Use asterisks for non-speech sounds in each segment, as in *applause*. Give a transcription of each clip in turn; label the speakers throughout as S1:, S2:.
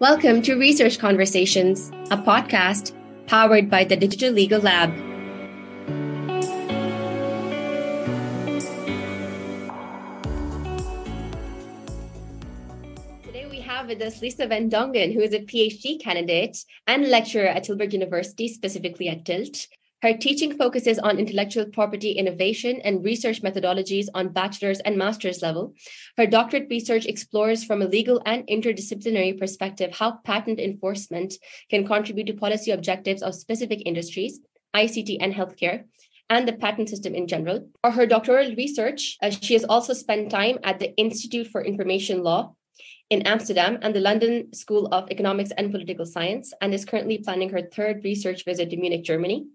S1: Welcome to Research Conversations, a podcast powered by the Digital Legal Lab. Today we have with us Lisa Van Dongen, who is a PhD candidate and lecturer at Tilburg University, specifically at TILT. Her teaching focuses on intellectual property innovation and research methodologies on bachelor's and master's level. Her doctorate research explores from a legal and interdisciplinary perspective how patent enforcement can contribute to policy objectives of specific industries, ICT and healthcare, and the patent system in general. For her doctoral research, uh, she has also spent time at the Institute for Information Law in Amsterdam and the London School of Economics and Political Science, and is currently planning her third research visit to Munich, Germany.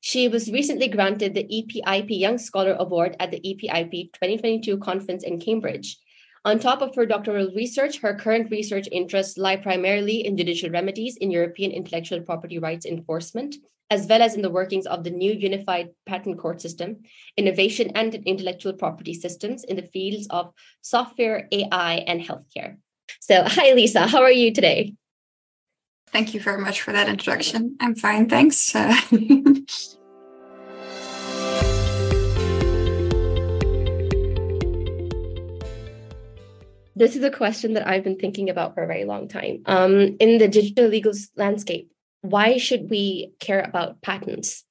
S1: She was recently granted the EPIP Young Scholar Award at the EPIP 2022 conference in Cambridge. On top of her doctoral research, her current research interests lie primarily in judicial remedies in European intellectual property rights enforcement, as well as in the workings of the new unified patent court system, innovation and intellectual property systems in the fields of software, AI, and healthcare. So, *laughs* hi, Lisa, how are you today?
S2: Thank you very much for that introduction. I'm fine, thanks. Uh, *laughs*
S1: this is a question that I've been thinking about for a very long time. Um, in the digital legal landscape, why should we care about patents?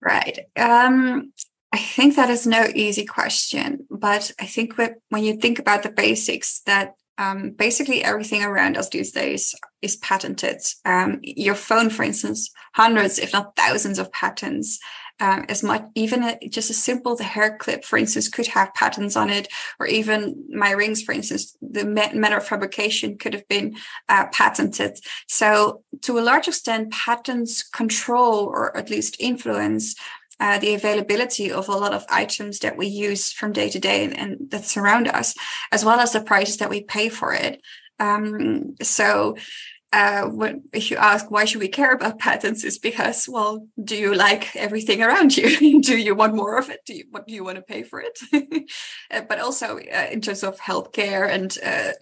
S2: Right. Um, I think that is no easy question, but I think when you think about the basics, that um, basically everything around us these days is patented. Um, your phone, for instance, hundreds, if not thousands, of patents. Um, as much, even a, just a simple the hair clip, for instance, could have patents on it, or even my rings, for instance, the manner of fabrication could have been uh, patented. So, to a large extent, patents control or at least influence uh, the availability of a lot of items that we use from day to day and, and, that surround us, as well as the prices that we pay for it. Um, so, uh, when, if you ask why should we care about patents, *laughs* is because well, do you like everything around you? *laughs* do you want more of it? Do you what do you want to pay for it? *laughs* uh, but also uh, in terms of healthcare and uh,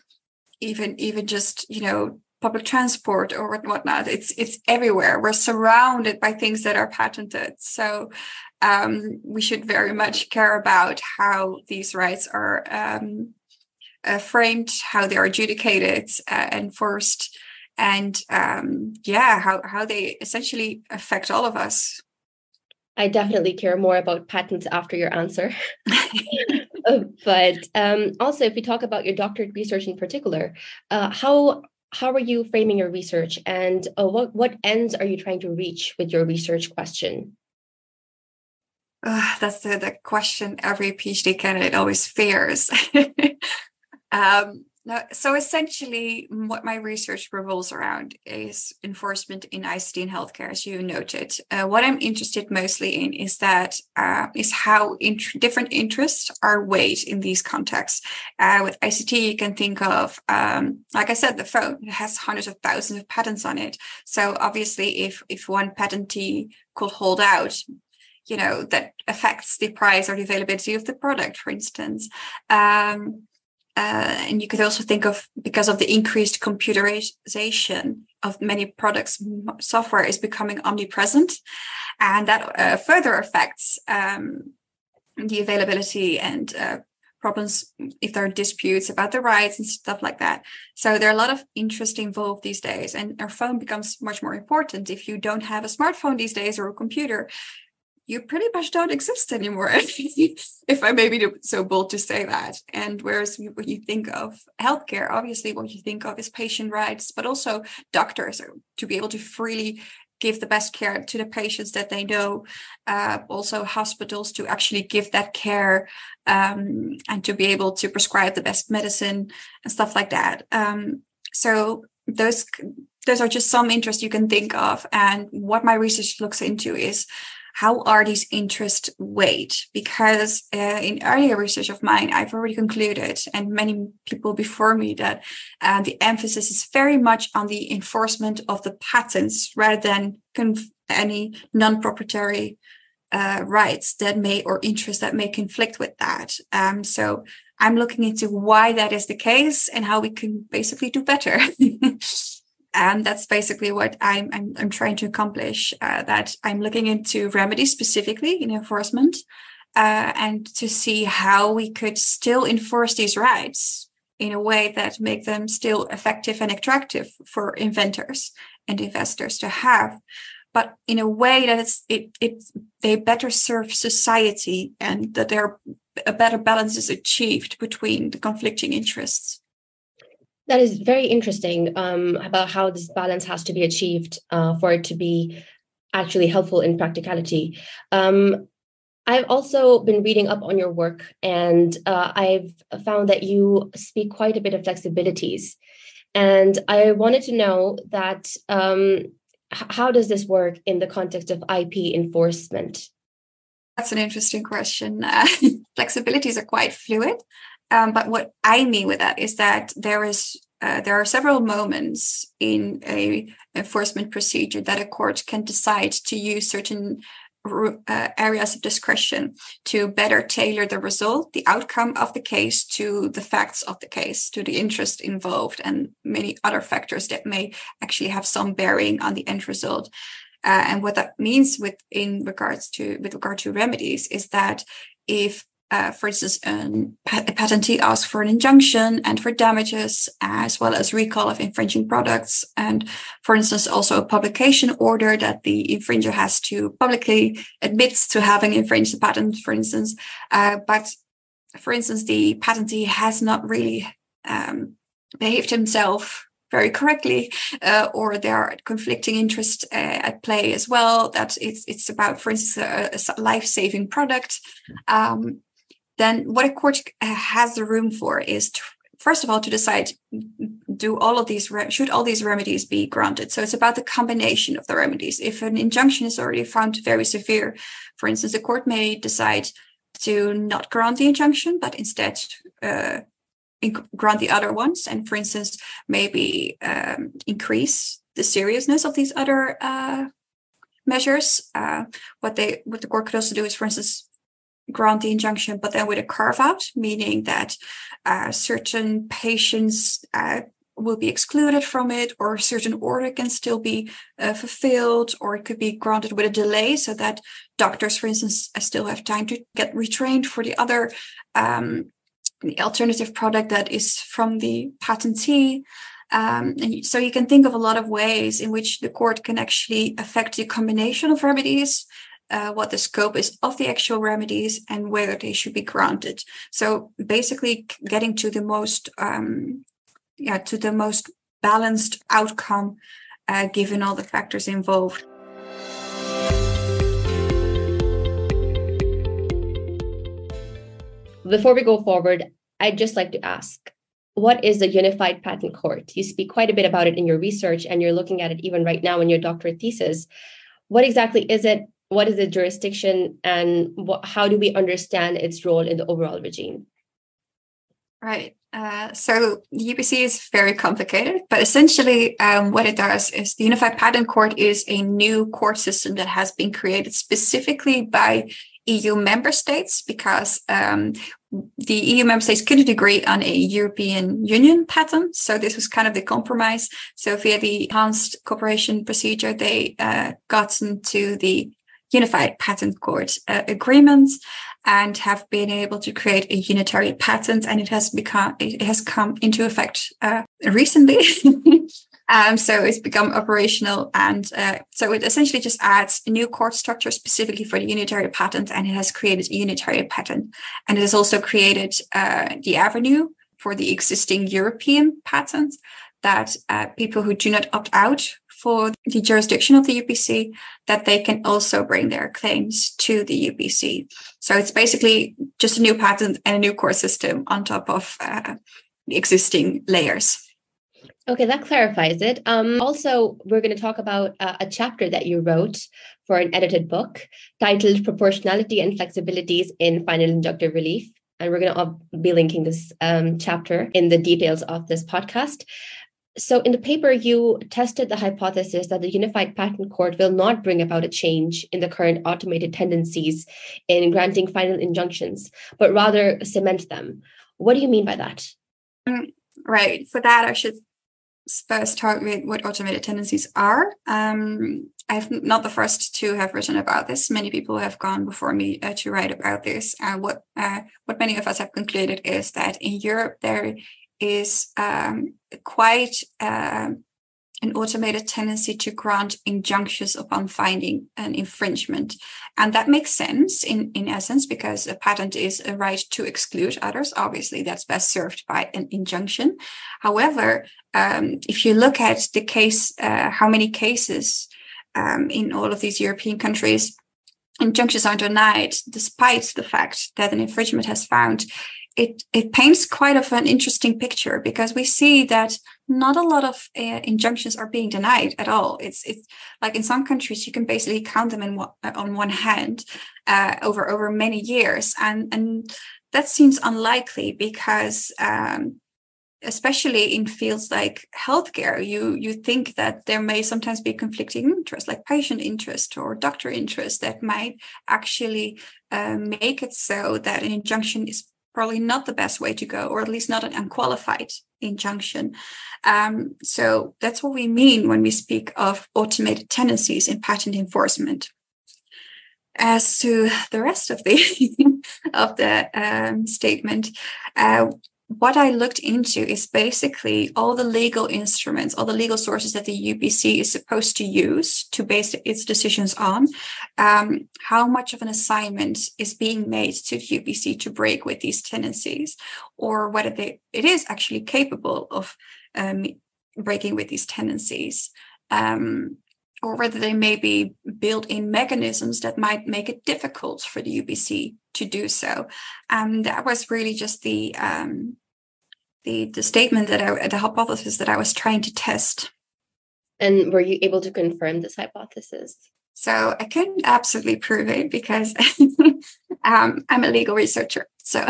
S2: even even just you know public transport or whatnot. It's it's everywhere. We're surrounded by things that are patented. So um, we should very much care about how these rights are um, uh, framed, how they are adjudicated, uh, enforced, and um, yeah, how how they essentially affect all of us.
S1: I definitely care more about patents after your answer. *laughs* *laughs* Uh, but um, also, if we talk about your doctorate research in particular, uh, how how are you framing your research and uh, what, what ends are you trying to reach with your research question?
S2: Uh, that's the, the question every PhD candidate always fears. *laughs* um, so essentially, what my research revolves around is enforcement in ICT and healthcare, as you noted. Uh, what I'm interested mostly in is that uh, is how int- different interests are weighed in these contexts. Uh, with ICT, you can think of, um, like I said, the phone it has hundreds of thousands of patents on it. So obviously, if if one patentee could hold out you know that affects the price or the availability of the product for instance um, uh, and you could also think of because of the increased computerization of many products, software is becoming omnipresent, and that uh, further affects um, the availability and uh, problems if there are disputes about the rights and stuff like that. So there are a lot of interest involved these days, and our phone becomes much more important. If you don't have a smartphone these days or a computer, you pretty much don't exist anymore *laughs* if i may be so bold to say that. And whereas when you think of healthcare obviously what you think of is patient rights but also doctors to be able to freely give the best care to the patients that they know uh, also hospitals to actually give that care um, and to be able to prescribe the best medicine and stuff like that. Um, so those those are just some interests you can think of. And what my research looks into is how are these interests weighed? Because uh, in earlier research of mine, I've already concluded, and many people before me, that uh, the emphasis is very much on the enforcement of the patents rather than conf- any non-proprietary uh, rights that may or interests that may conflict with that. Um, so I'm looking into why that is the case and how we can basically do better. *laughs* and that's basically what I'm I'm, I'm trying to accomplish. Uh, that I'm looking into remedies specifically in enforcement, uh, and to see how we could still enforce these rights in a way that make them still effective and attractive for inventors and investors to have but in a way that it's it it they better serve society and that there a better balance is achieved between the conflicting interests
S1: that is very interesting um, about how this balance has to be achieved uh, for it to be actually helpful in practicality um, I've also been reading up on your work, and uh, I've found that you speak quite a bit of flexibilities. And I wanted to know that um, how does this work in the context of IP enforcement?
S2: That's an interesting question. Uh, *laughs* flexibilities are quite fluid, um, but what I mean with that is that there is uh, there are several moments in a enforcement procedure that a court can decide to use certain uh, areas of discretion to better tailor the result, the outcome of the case to the facts of the case, to the interest involved, and many other factors that may actually have some bearing on the end result. Uh, and what that means with in regards to with regard to remedies is that if uh, for instance, um, a patentee asks for an injunction and for damages, as well as recall of infringing products, and for instance, also a publication order that the infringer has to publicly admits to having infringed the patent, for instance. Uh, but for instance, the patentee has not really um, behaved himself very correctly, uh, or there are conflicting interests uh, at play as well. That it's it's about, for instance, a, a life saving product. Um, then what a court uh, has the room for is to, first of all to decide do all of these should all these remedies be granted? So it's about the combination of the remedies. If an injunction is already found very severe for instance the court may decide to not grant the injunction but instead uh, grant the other ones and for instance maybe um, increase the seriousness of these other uh, measures. Uh, what they what the court could also do is for instance grant the injunction, but then with a carve out, meaning that uh, certain patients uh, will be excluded from it, or a certain order can still be uh, fulfilled, or it could be granted with a delay so that doctors, for instance, uh, still have time to get retrained for the other. Um, the alternative product that is from the patentee. Um, and so you can think of a lot of ways in which the court can actually affect the combination of remedies uh, what the scope is of the actual remedies and whether they should be granted. So basically, getting to the most, um, yeah, to the most balanced outcome, uh, given all the factors involved.
S1: Before we go forward, I'd just like to ask what is the Unified Patent Court? You speak quite a bit about it in your research, and you're looking at it even right now in your doctorate thesis. What exactly is it? What is the jurisdiction and what, how do we understand its role in the overall regime?
S2: Right. Uh, so the UPC is very complicated, but essentially, um, what it does is the Unified Patent Court is a new court system that has been created specifically by EU member states because um, the EU member states couldn't agree on a European Union patent. So this was kind of the compromise. So via the enhanced cooperation procedure, they uh, got into the unified patent court uh, agreements and have been able to create a unitary patent and it has become it has come into effect uh, recently. *laughs* Um, so it's become operational and uh, so it essentially just adds a new court structure specifically for the unitary patent and it has created a unitary patent. And it has also created uh, the avenue for the existing european patent that uh, people who do not opt out for the jurisdiction of the UPC that they can also bring their claims to the UPC. So it's basically just a new patent and a new core system on top of uh, the existing layers.
S1: Okay, that clarifies it. Um, also, we're going to talk about uh, a chapter that you wrote for an edited book titled Proportionality and Flexibilities in Final Injunctive Relief. And we're going to be linking this um, chapter in the details of this podcast. So, in the paper, you tested the hypothesis that the Unified Patent Court will not bring about a change in the current automated tendencies in granting final injunctions, but rather cement them. What do you mean by that?
S2: Mm, right. For that, I should first start with what automated tendencies are. Um, I'm not the first to have written about this. Many people have gone before me uh, to write about this. And what uh, what many of us have concluded is that in Europe there is um, quite uh, an automated tendency to grant injunctions upon finding an infringement. And that makes sense in, in essence, because a patent is a right to exclude others. Obviously, that's best served by an injunction. However, um, if you look at the case, uh, how many cases um, in all of these European countries, injunctions are denied despite the fact that an infringement has found it it paints quite of an interesting picture because we see that not a lot of uh, injunctions are being denied at all. It's it's like in some countries you can basically count them in one, on one hand uh, over over many years, and and that seems unlikely because. Um, especially in fields like healthcare you you think that there may sometimes be conflicting interests like patient interest or doctor interest that might actually uh, make it so that an injunction is probably not the best way to go, or at least not an unqualified injunction. Um, so that's what we mean when we speak of automated tendencies in patent enforcement. As to the rest of the *laughs* of the um, statement, uh, what I looked into is basically all the legal instruments, all the legal sources that the UPC is supposed to use to base its decisions on. Um, how much of an assignment is being made to the UPC to break with these tendencies, or whether they, it is actually capable of um, breaking with these tendencies. Um, or whether they may be built in mechanisms that might make it difficult for the UPC to do so. And that was really just the um, the the statement that I the hypothesis that I was trying to test.
S1: And were you able to confirm this hypothesis?
S2: So I couldn't absolutely prove it because *laughs* um, I'm a legal researcher. So,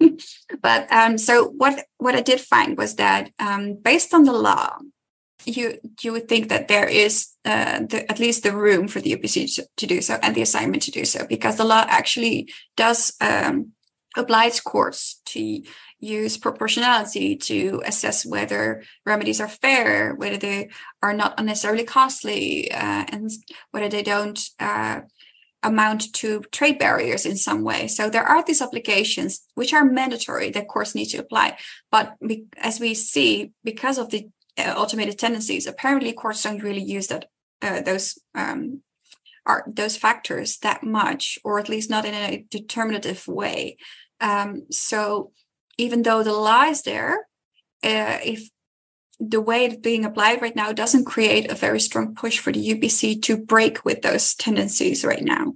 S2: *laughs* but um, so what what I did find was that um, based on the law, you you would think that there is uh, the, at least the room for the UPC to, do so and the assignment to do so because the law actually does um, oblige courts to use proportionality to assess whether remedies are fair, whether they are not unnecessarily costly, uh, and whether they don't uh, amount to trade barriers in some way. So there are these obligations which are mandatory that courts need to apply. But as we see, because of the uh, automated tendencies, apparently courts don't really use that uh, those um, are those factors that much, or at least not in a determinative way. Um, so even though the law is there, uh, if the way it's being applied right now doesn't create a very strong push for the UPC to break with those tendencies right now.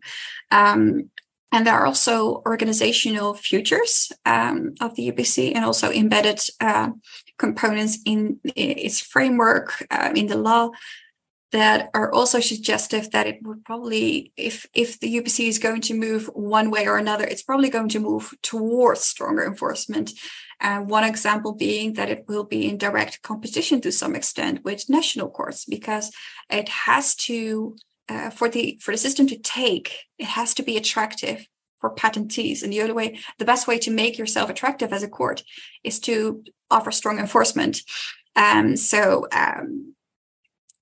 S2: Um, and there are also organizational futures um, of the UPC and also embedded uh, components in its framework uh, in the law that are also suggestive that it would probably if if the upc is going to move one way or another it's probably going to move towards stronger enforcement. Uh, one example being that it will be in direct competition to some extent with national courts because it has to uh, for the for the system to take it has to be attractive for patentees and the other way the best way to make yourself attractive as a court is to offer strong enforcement um, so um,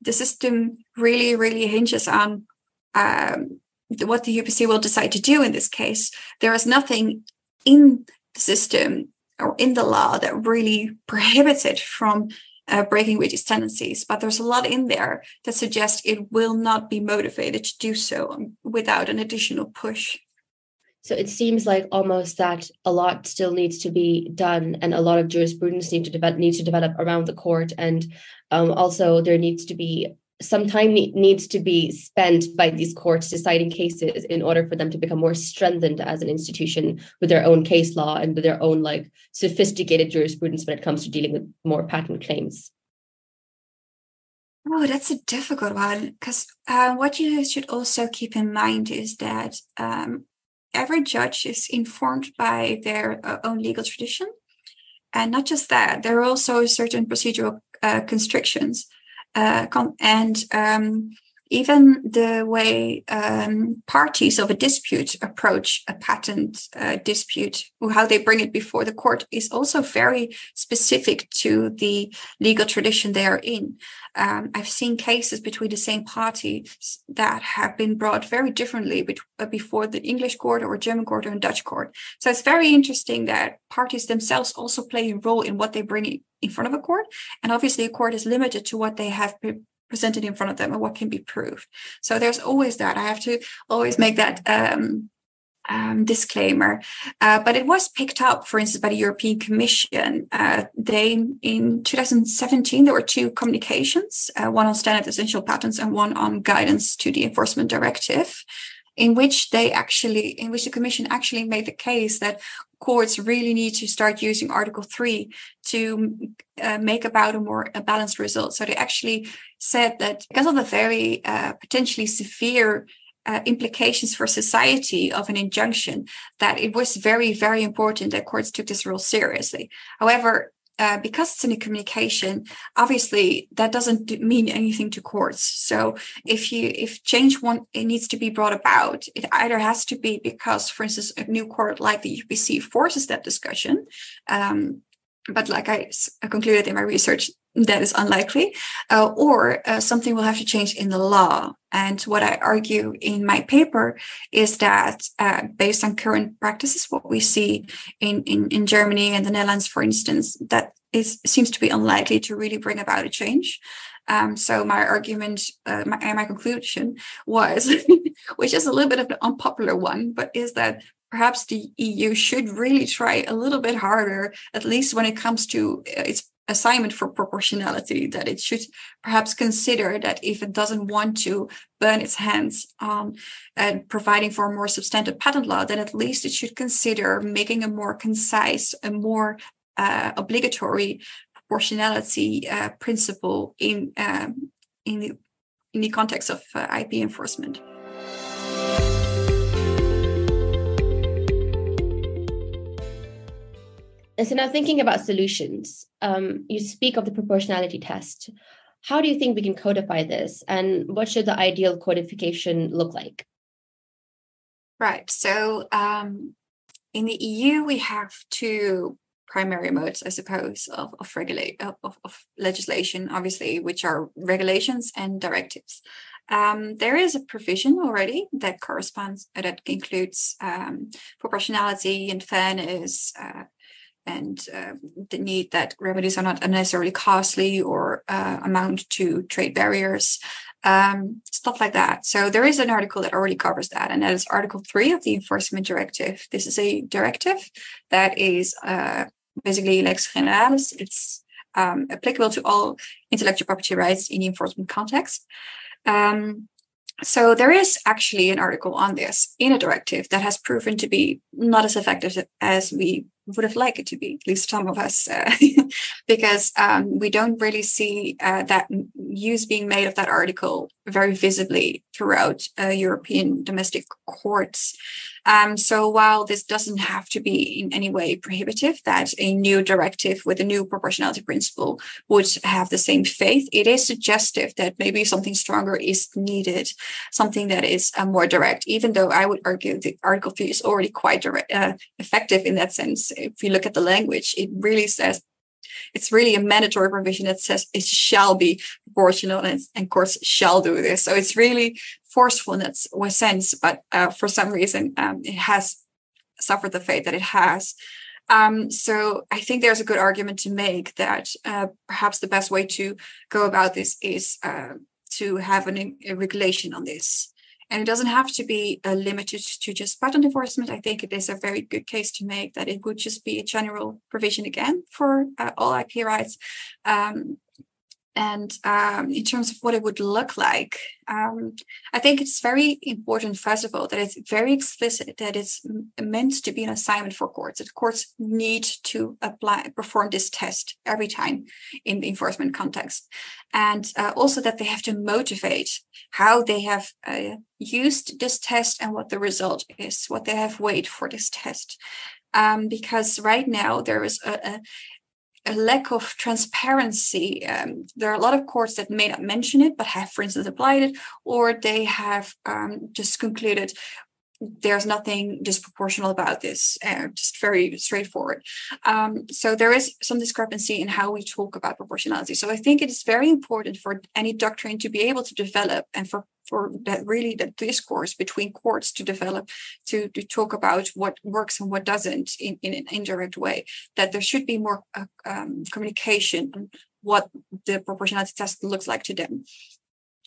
S2: the system really, really hinges on um, what the UPC will decide to do in this case. There is nothing in the system or in the law that really prohibits it from uh, breaking with these tendencies, but there's a lot in there that suggests it will not be motivated to do so without an additional push.
S1: So it seems like almost that a lot still needs to be done, and a lot of jurisprudence need to develop needs to develop around the court, and um, also there needs to be some time needs to be spent by these courts deciding cases in order for them to become more strengthened as an institution with their own case law and with their own like sophisticated jurisprudence when it comes to dealing with more patent claims.
S2: Oh, that's a difficult one because uh, what you should also keep in mind is that um, every judge is informed by their uh, own legal tradition. And not just that, there are also certain procedural uh, constrictions. Uh, and um, even the way um, parties of a dispute approach a patent uh, dispute, how they bring it before the court, is also very specific to the legal tradition they are in. Um, I've seen cases between the same parties that have been brought very differently be- uh, before the English court or German court or Dutch court. So it's very interesting that parties themselves also play a role in what they bring in front of a court. And obviously, a court is limited to what they have pre- presented in front of them and what can be proved. So there's always that. I have to always make that um, um, disclaimer. Uh, but it was picked up, for instance, by the European Commission. Uh, they in 2017 there were two communications, uh, one on standard essential patents and one on guidance to the enforcement directive in which they actually in which the commission actually made the case that courts really need to start using article 3 to uh, make about a more a balanced result so they actually said that because of the very uh, potentially severe uh, implications for society of an injunction that it was very very important that courts took this rule seriously however uh, because it's in a communication, obviously that doesn't mean anything to courts. So if you if change one it needs to be brought about, it either has to be because, for instance, a new court like the UPC forces that discussion. Um, but like I, I concluded in my research, that is unlikely, uh, or uh, something will have to change in the law. And what I argue in my paper is that uh, based on current practices, what we see in, in, in Germany and the Netherlands, for instance, that is seems to be unlikely to really bring about a change. Um, so my argument uh, my, and my conclusion was, *laughs* which is a little bit of an unpopular one, but is that perhaps the EU should really try a little bit harder, at least when it comes to uh, its assignment for proportionality that it should perhaps consider that if it doesn't want to burn its hands on and providing for a more substantive patent law then at least it should consider making a more concise a more uh, obligatory proportionality uh, principle in um, in the in the context of uh, IP enforcement.
S1: And so now thinking about solutions, um, you speak of the proportionality test. How do you think we can codify this and what should the ideal codification look like?
S2: Right. So um, in the EU, we have two primary modes, I suppose, of, of regulate of, of legislation, obviously, which are regulations and directives. Um, there is a provision already that corresponds that includes um, proportionality and fairness, uh, and uh, the need that remedies are not unnecessarily costly or uh, amount to trade barriers, um, stuff like that. So there is an article that already covers that, and that is Article 3 of the Enforcement Directive. This is a directive that is uh, basically lex generalis. It's um, applicable to all intellectual property rights in the enforcement context. Um, so there is actually an article on this in a directive that has proven to be not as effective as we would have liked it to be, at least some of us, uh, *laughs* because um, we don't really see uh, that use being made of that article very visibly throughout uh, European domestic courts. Um, so while this doesn't have to be in any way prohibitive, that a new directive with a new proportionality principle would have the same faith, it is suggestive that maybe something stronger is needed, something that is uh, more direct, even though I would argue the Article 3 is already quite direct, uh, effective in that sense. If you look at the language, it really says it's really a mandatory provision that says it shall be proportional and, and courts shall do this. So it's really forceful in that sense, but uh, for some reason um, it has suffered the fate that it has. Um, so I think there's a good argument to make that uh, perhaps the best way to go about this is uh, to have an, a regulation on this. And it doesn't have to be uh, limited to just patent enforcement. I think it is a very good case to make that it would just be a general provision again for uh, all IP rights. Um, and um, in terms of what it would look like, um, I think it's very important, first of all, that it's very explicit that it's meant to be an assignment for courts. That courts need to apply, perform this test every time in the enforcement context, and uh, also that they have to motivate how they have uh, used this test and what the result is, what they have weighed for this test. Um, because right now there is a, a a lack of transparency. Um, there are a lot of courts that may not mention it, but have, for instance, applied it, or they have um, just concluded there's nothing disproportional about this, uh, just very straightforward. Um, so there is some discrepancy in how we talk about proportionality. So I think it is very important for any doctrine to be able to develop and for for that really the discourse between courts to develop to, to talk about what works and what doesn't in, in an indirect way that there should be more uh, um, communication on what the proportionality test looks like to them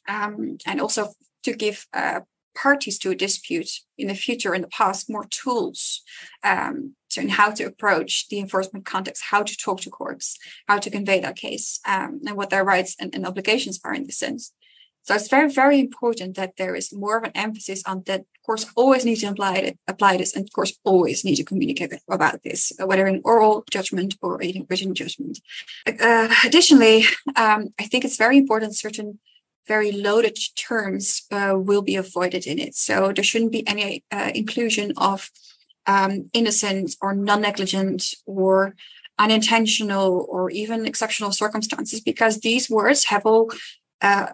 S2: um, and also to give uh, parties to a dispute in the future in the past more tools um, to in how to approach the enforcement context how to talk to courts how to convey that case um, and what their rights and, and, obligations are in this sense. So it's very very important that there is more of an emphasis on that courts always need to apply apply this and of course always need to communicate about this whether in oral judgment or in written judgment. Uh, additionally um, i think it's very important certain very loaded terms uh, will be avoided in it. So there shouldn't be any uh, inclusion of um, innocent or non-negligent or unintentional or even exceptional circumstances because these words have all uh,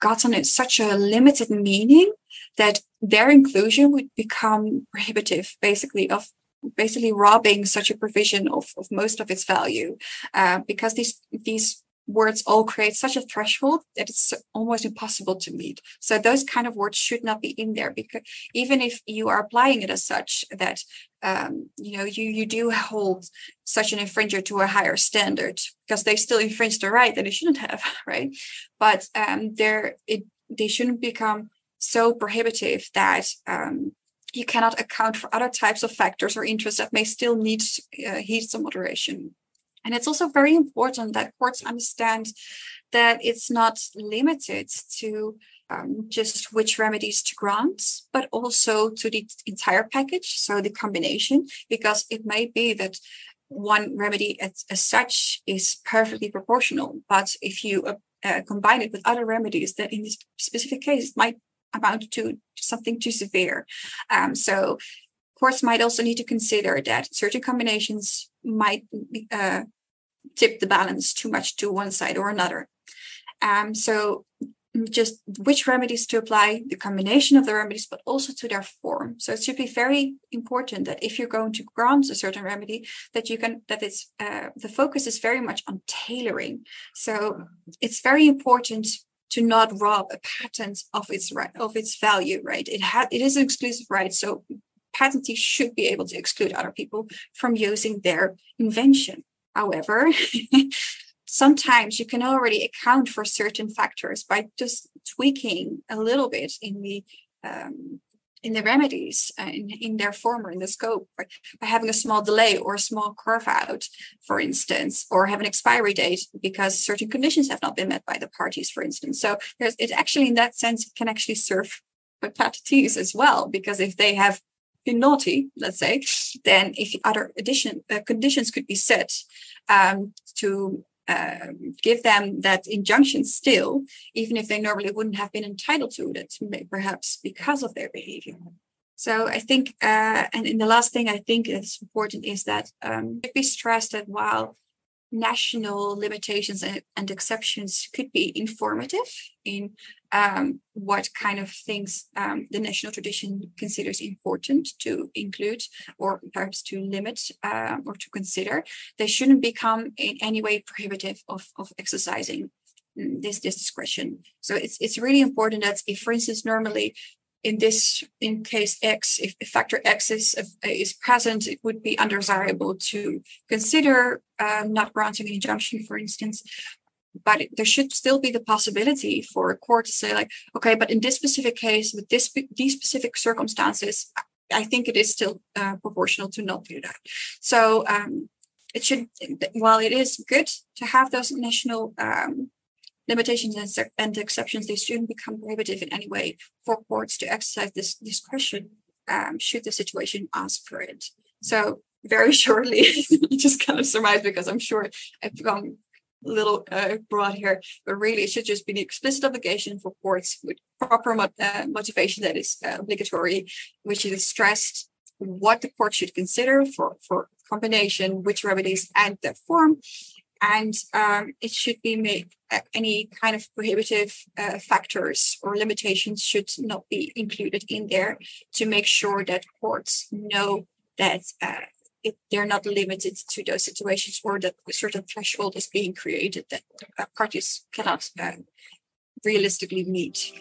S2: gotten such a limited meaning that their inclusion would become prohibitive basically of basically robbing such a provision of, of most of its value uh, because these these words all create such a threshold that it's almost impossible to meet. So those kind of words should not be in there because even if you are applying it as such that um, you know you you do hold such an infringer to a higher standard because they still infringe the right that they shouldn't have, *laughs* right? But um, they're it they shouldn't become so prohibitive that um, you cannot account for other types of factors or interests that may still need uh, heed some moderation. And it's also very important that courts understand that it's not limited to um, just which remedies to grant, but also to the entire package, so the combination, because it may be that one remedy as, as such is perfectly proportional, but if you uh, uh, combine it with other remedies, that in this specific case might amount to something too severe. Um, so courts might also need to consider that certain combinations might uh, tip the balance too much to one side or another. Um, so just which remedies to apply, the combination of the remedies, but also to their form. So it should be very important that if you're going to grant a certain remedy, that you can that it's uh, the focus is very much on tailoring. So it's very important to not rob a patent of its right of its value. Right? It had it is an exclusive right, so patentees should be able to exclude other people from using their invention. However, *laughs* sometimes you can already account for certain factors by just tweaking a little bit in the um, in the remedies uh, in, in their form or in the scope by, by having a small delay or a small carve out for instance or have an expiry date because certain conditions have not been met by the parties for instance. So there's it actually in that sense can actually serve patentees as well because if they have naughty, let's say, then if other addition uh, conditions could be set um, to uh, give them that injunction still, even if they normally wouldn't have been entitled to it, perhaps because of their behavior. So I think, uh, and in the last thing I think is important is that um, it be stressed that while national limitations and, exceptions could be informative in um, what kind of things um, the national tradition considers important to include or perhaps to limit uh, or to consider. They shouldn't become in any way prohibitive of, of exercising mm, this, this discretion. So it's, it's really important that if, for instance, normally in this in case x if, factor x is is present it would be undesirable to consider uh, not granting an injunction for instance. But there should still be the possibility for a court to say like okay but in this specific case with this these specific circumstances i think it is still uh, proportional to not do that. So um, it should while it is good to have those national um, limitations and, and exceptions they shouldn't become prohibitive in any way for courts to exercise this discretion um, should the situation ask for it so very *laughs* shortly *laughs* just kind of surmise because i'm sure i've gone a little uh, broad here, but really it should just be an explicit obligation for courts with proper mo- uh, motivation that is uh, obligatory, which is stressed what the court should consider for, for combination, which remedies and the form. And um, it should be made, uh, any kind of prohibitive uh, factors or limitations should not be included in there to make sure that courts know that uh, they're not limited to those situations or that a certain threshold is being created that uh, parties cannot uh, realistically meet.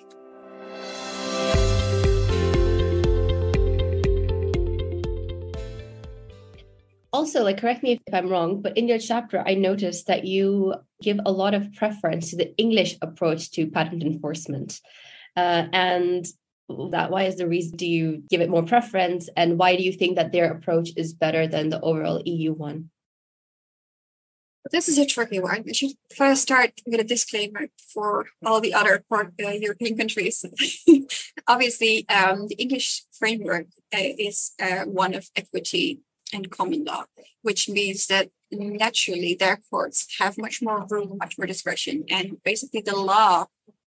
S1: Also like correct me if i'm wrong but in your chapter i noticed that you give a lot of preference to the english approach to patent enforcement uh, and that why is the reason do you give it more preference and why do you think that their approach is better than the overall eu one
S2: this is a tricky one. I should first start with a disclaimer for all the other uh, European countries. *laughs* Obviously, um, the English framework uh, is uh, one of equity and common law, which means that naturally their courts have much more room, much more discretion, and basically the law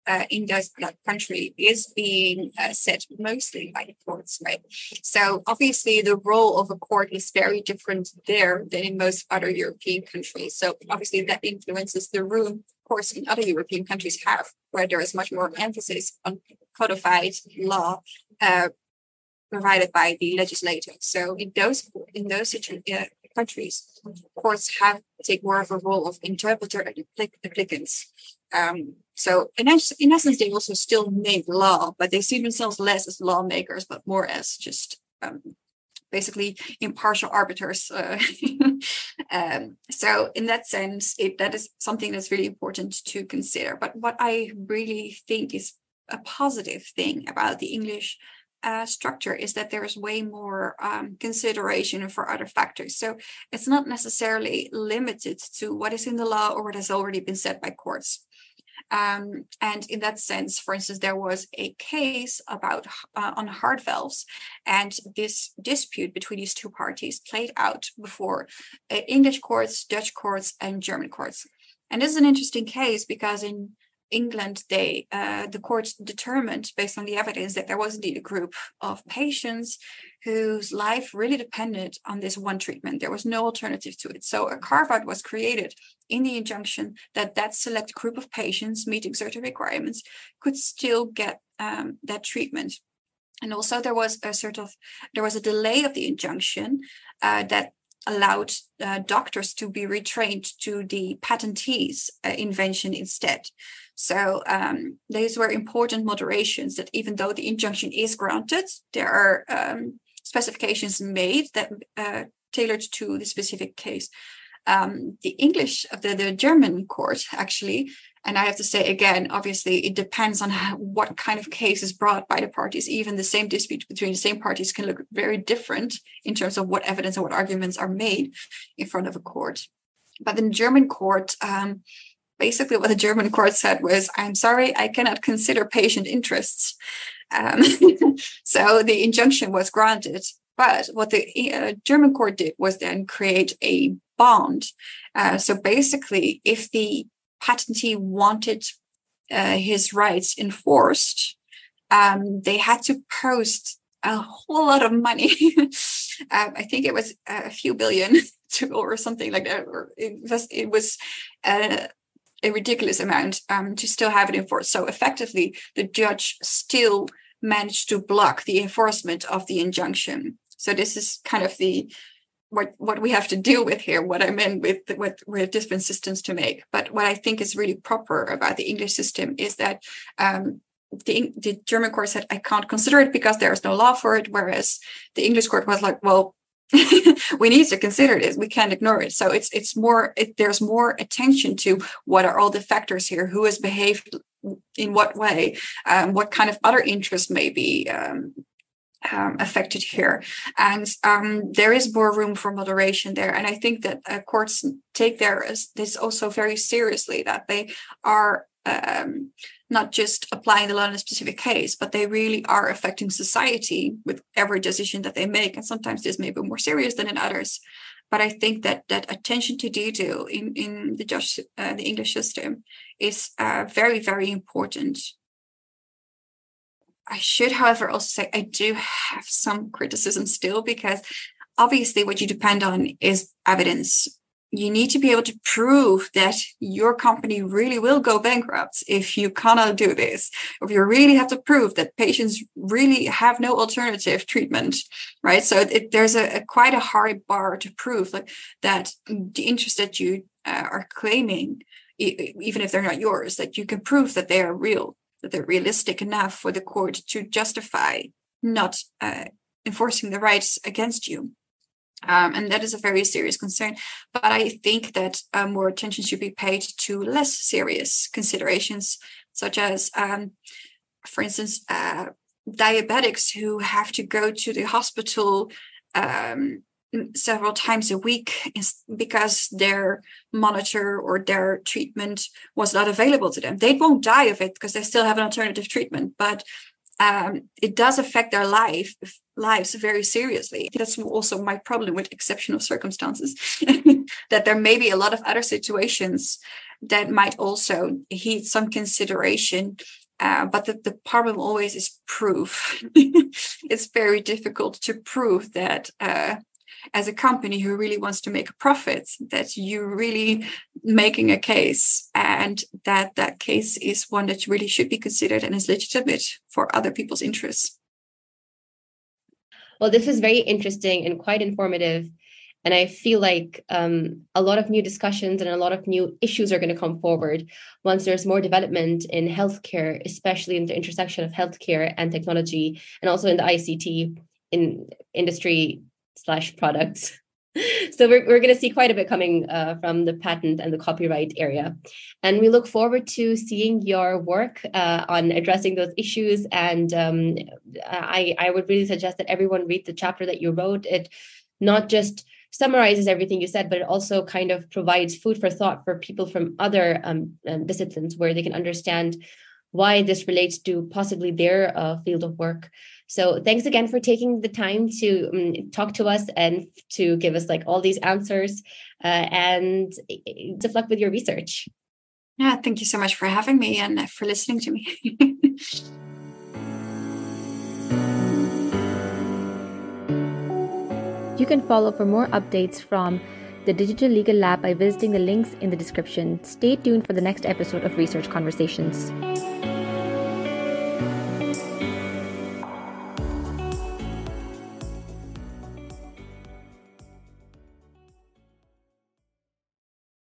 S2: uh, in that country is being uh, set mostly by the courts, right? So obviously the role of a court is very different there than in most other European countries. So obviously that influences the room courts in other European countries have, where there is much more emphasis on codified law uh, provided by the legislature. So in those in those uh, countries, courts have take more of a role of interpreter and applicants. Um, so in, in essence, they also still make law, but they see themselves less as lawmakers, but more as just um, basically impartial arbiters. Uh, *laughs* um, so in that sense, it, that is something that's really important to consider. But what I really think is a positive thing about the English uh, structure is that there is way more um, consideration for other factors. So it's not necessarily limited to what is in the law or what has already been said by courts. Um, and in that sense, for instance, there was a case about uh, on heart valves, and this dispute between these two parties played out before uh, English courts, Dutch courts, and German courts. And this is an interesting case because in England, they uh, the court determined, based on the evidence, that there was indeed a group of patients whose life really depended on this one treatment. There was no alternative to it. So a carve out was created in the injunction that that select group of patients meeting certain requirements could still get um, that treatment. And also, there was a sort of there was a delay of the injunction uh, that allowed uh, doctors to be retrained to the patentee's uh, invention instead. So um, these were important moderations that even though the injunction is granted, there are um, specifications made that uh, tailored to the specific case. Um, the English, the, the German court actually, and I have to say again, obviously it depends on how, *laughs* what kind of case is brought by the parties. Even the same dispute between the same parties can look very different in terms of what evidence and what arguments are made in front of a court. But the German court, um, basically what the German court said was, I'm sorry, I cannot consider patient interests. Um, *laughs* so the injunction was granted. But what the uh, German court did was then create a bond. Uh, so basically, if the patentee wanted uh, his rights enforced, um, they had to post a whole lot of money. *laughs* um, I think it was a few billion *laughs* or something like that. It was, it was uh, a ridiculous amount um, to still have it enforced. So effectively, the judge still managed to block the enforcement of the injunction. So this is kind of the what what we have to deal with here. What I meant with what we have different systems to make. But what I think is really proper about the English system is that. Um, the, the German court said, I can't consider it because there is no law for it. Whereas the English court was like, well, *laughs* we need to consider this. We can't ignore it. So it's it's more it, there's more attention to what are all the factors here, who has behaved in what way, um, what kind of other interests may be um, um, affected here, and um, there is more room for moderation there. And I think that uh, courts take their this also very seriously that they are um, not just applying the law in a specific case, but they really are affecting society with every decision that they make. And sometimes this may be more serious than in others. But I think that that attention to detail in in the just uh, the English system is uh, very very important. I should, however, also say I do have some criticism still because obviously what you depend on is evidence you need to be able to prove that your company really will go bankrupt if you cannot do this. If you really have to prove that patients really have no alternative treatment right? So it, there's a, a, quite a hard bar to prove like, that the interest that you uh, are claiming even if they're not yours that you can prove that they are real that they're realistic enough for the court to justify not uh, enforcing the rights against you um, and that is a very serious concern. But I think that uh, more attention should be paid to less serious considerations, such as, um, for instance, uh, diabetics who have to go to the hospital um, several times a week because their monitor or their treatment was not available to them. They won't die of it because they still have an alternative treatment, but um, it does affect their life lives very seriously. That's also my problem with exceptional circumstances, *laughs* that there may be a lot of other situations that might also heed some consideration. Uh, but the, the problem always is proof. *laughs* it's very difficult to prove that uh, as a company who really wants to make a profit that you're really making a case and that that case is one that really should be considered and is legitimate for other people's interests.
S1: Well this was very interesting and quite informative and I feel like um, a lot of new discussions and a lot of new issues are going to come forward once there's more development in healthcare, especially in the intersection of healthcare and technology, and also in the ICT in industry slash products. *laughs* So we're, we're going to see quite a bit coming uh, from the patent and the copyright area. And we look forward to seeing your work uh, on addressing those issues. And um, I, I would really suggest that everyone read the chapter that you wrote. It not just summarizes everything you said, but it also kind of provides food for thought for people from other um, um, disciplines where they can understand why this relates to possibly their uh, field of work. So thanks again for taking the time to um, talk to us and to give us like all these answers. Uh, and good luck with your research.
S2: Yeah, thank you so much for having me and for listening to me. *laughs*
S3: you can follow for more updates from the Digital Legal Lab by visiting the links in the description. Stay tuned for the next episode of Research Conversations.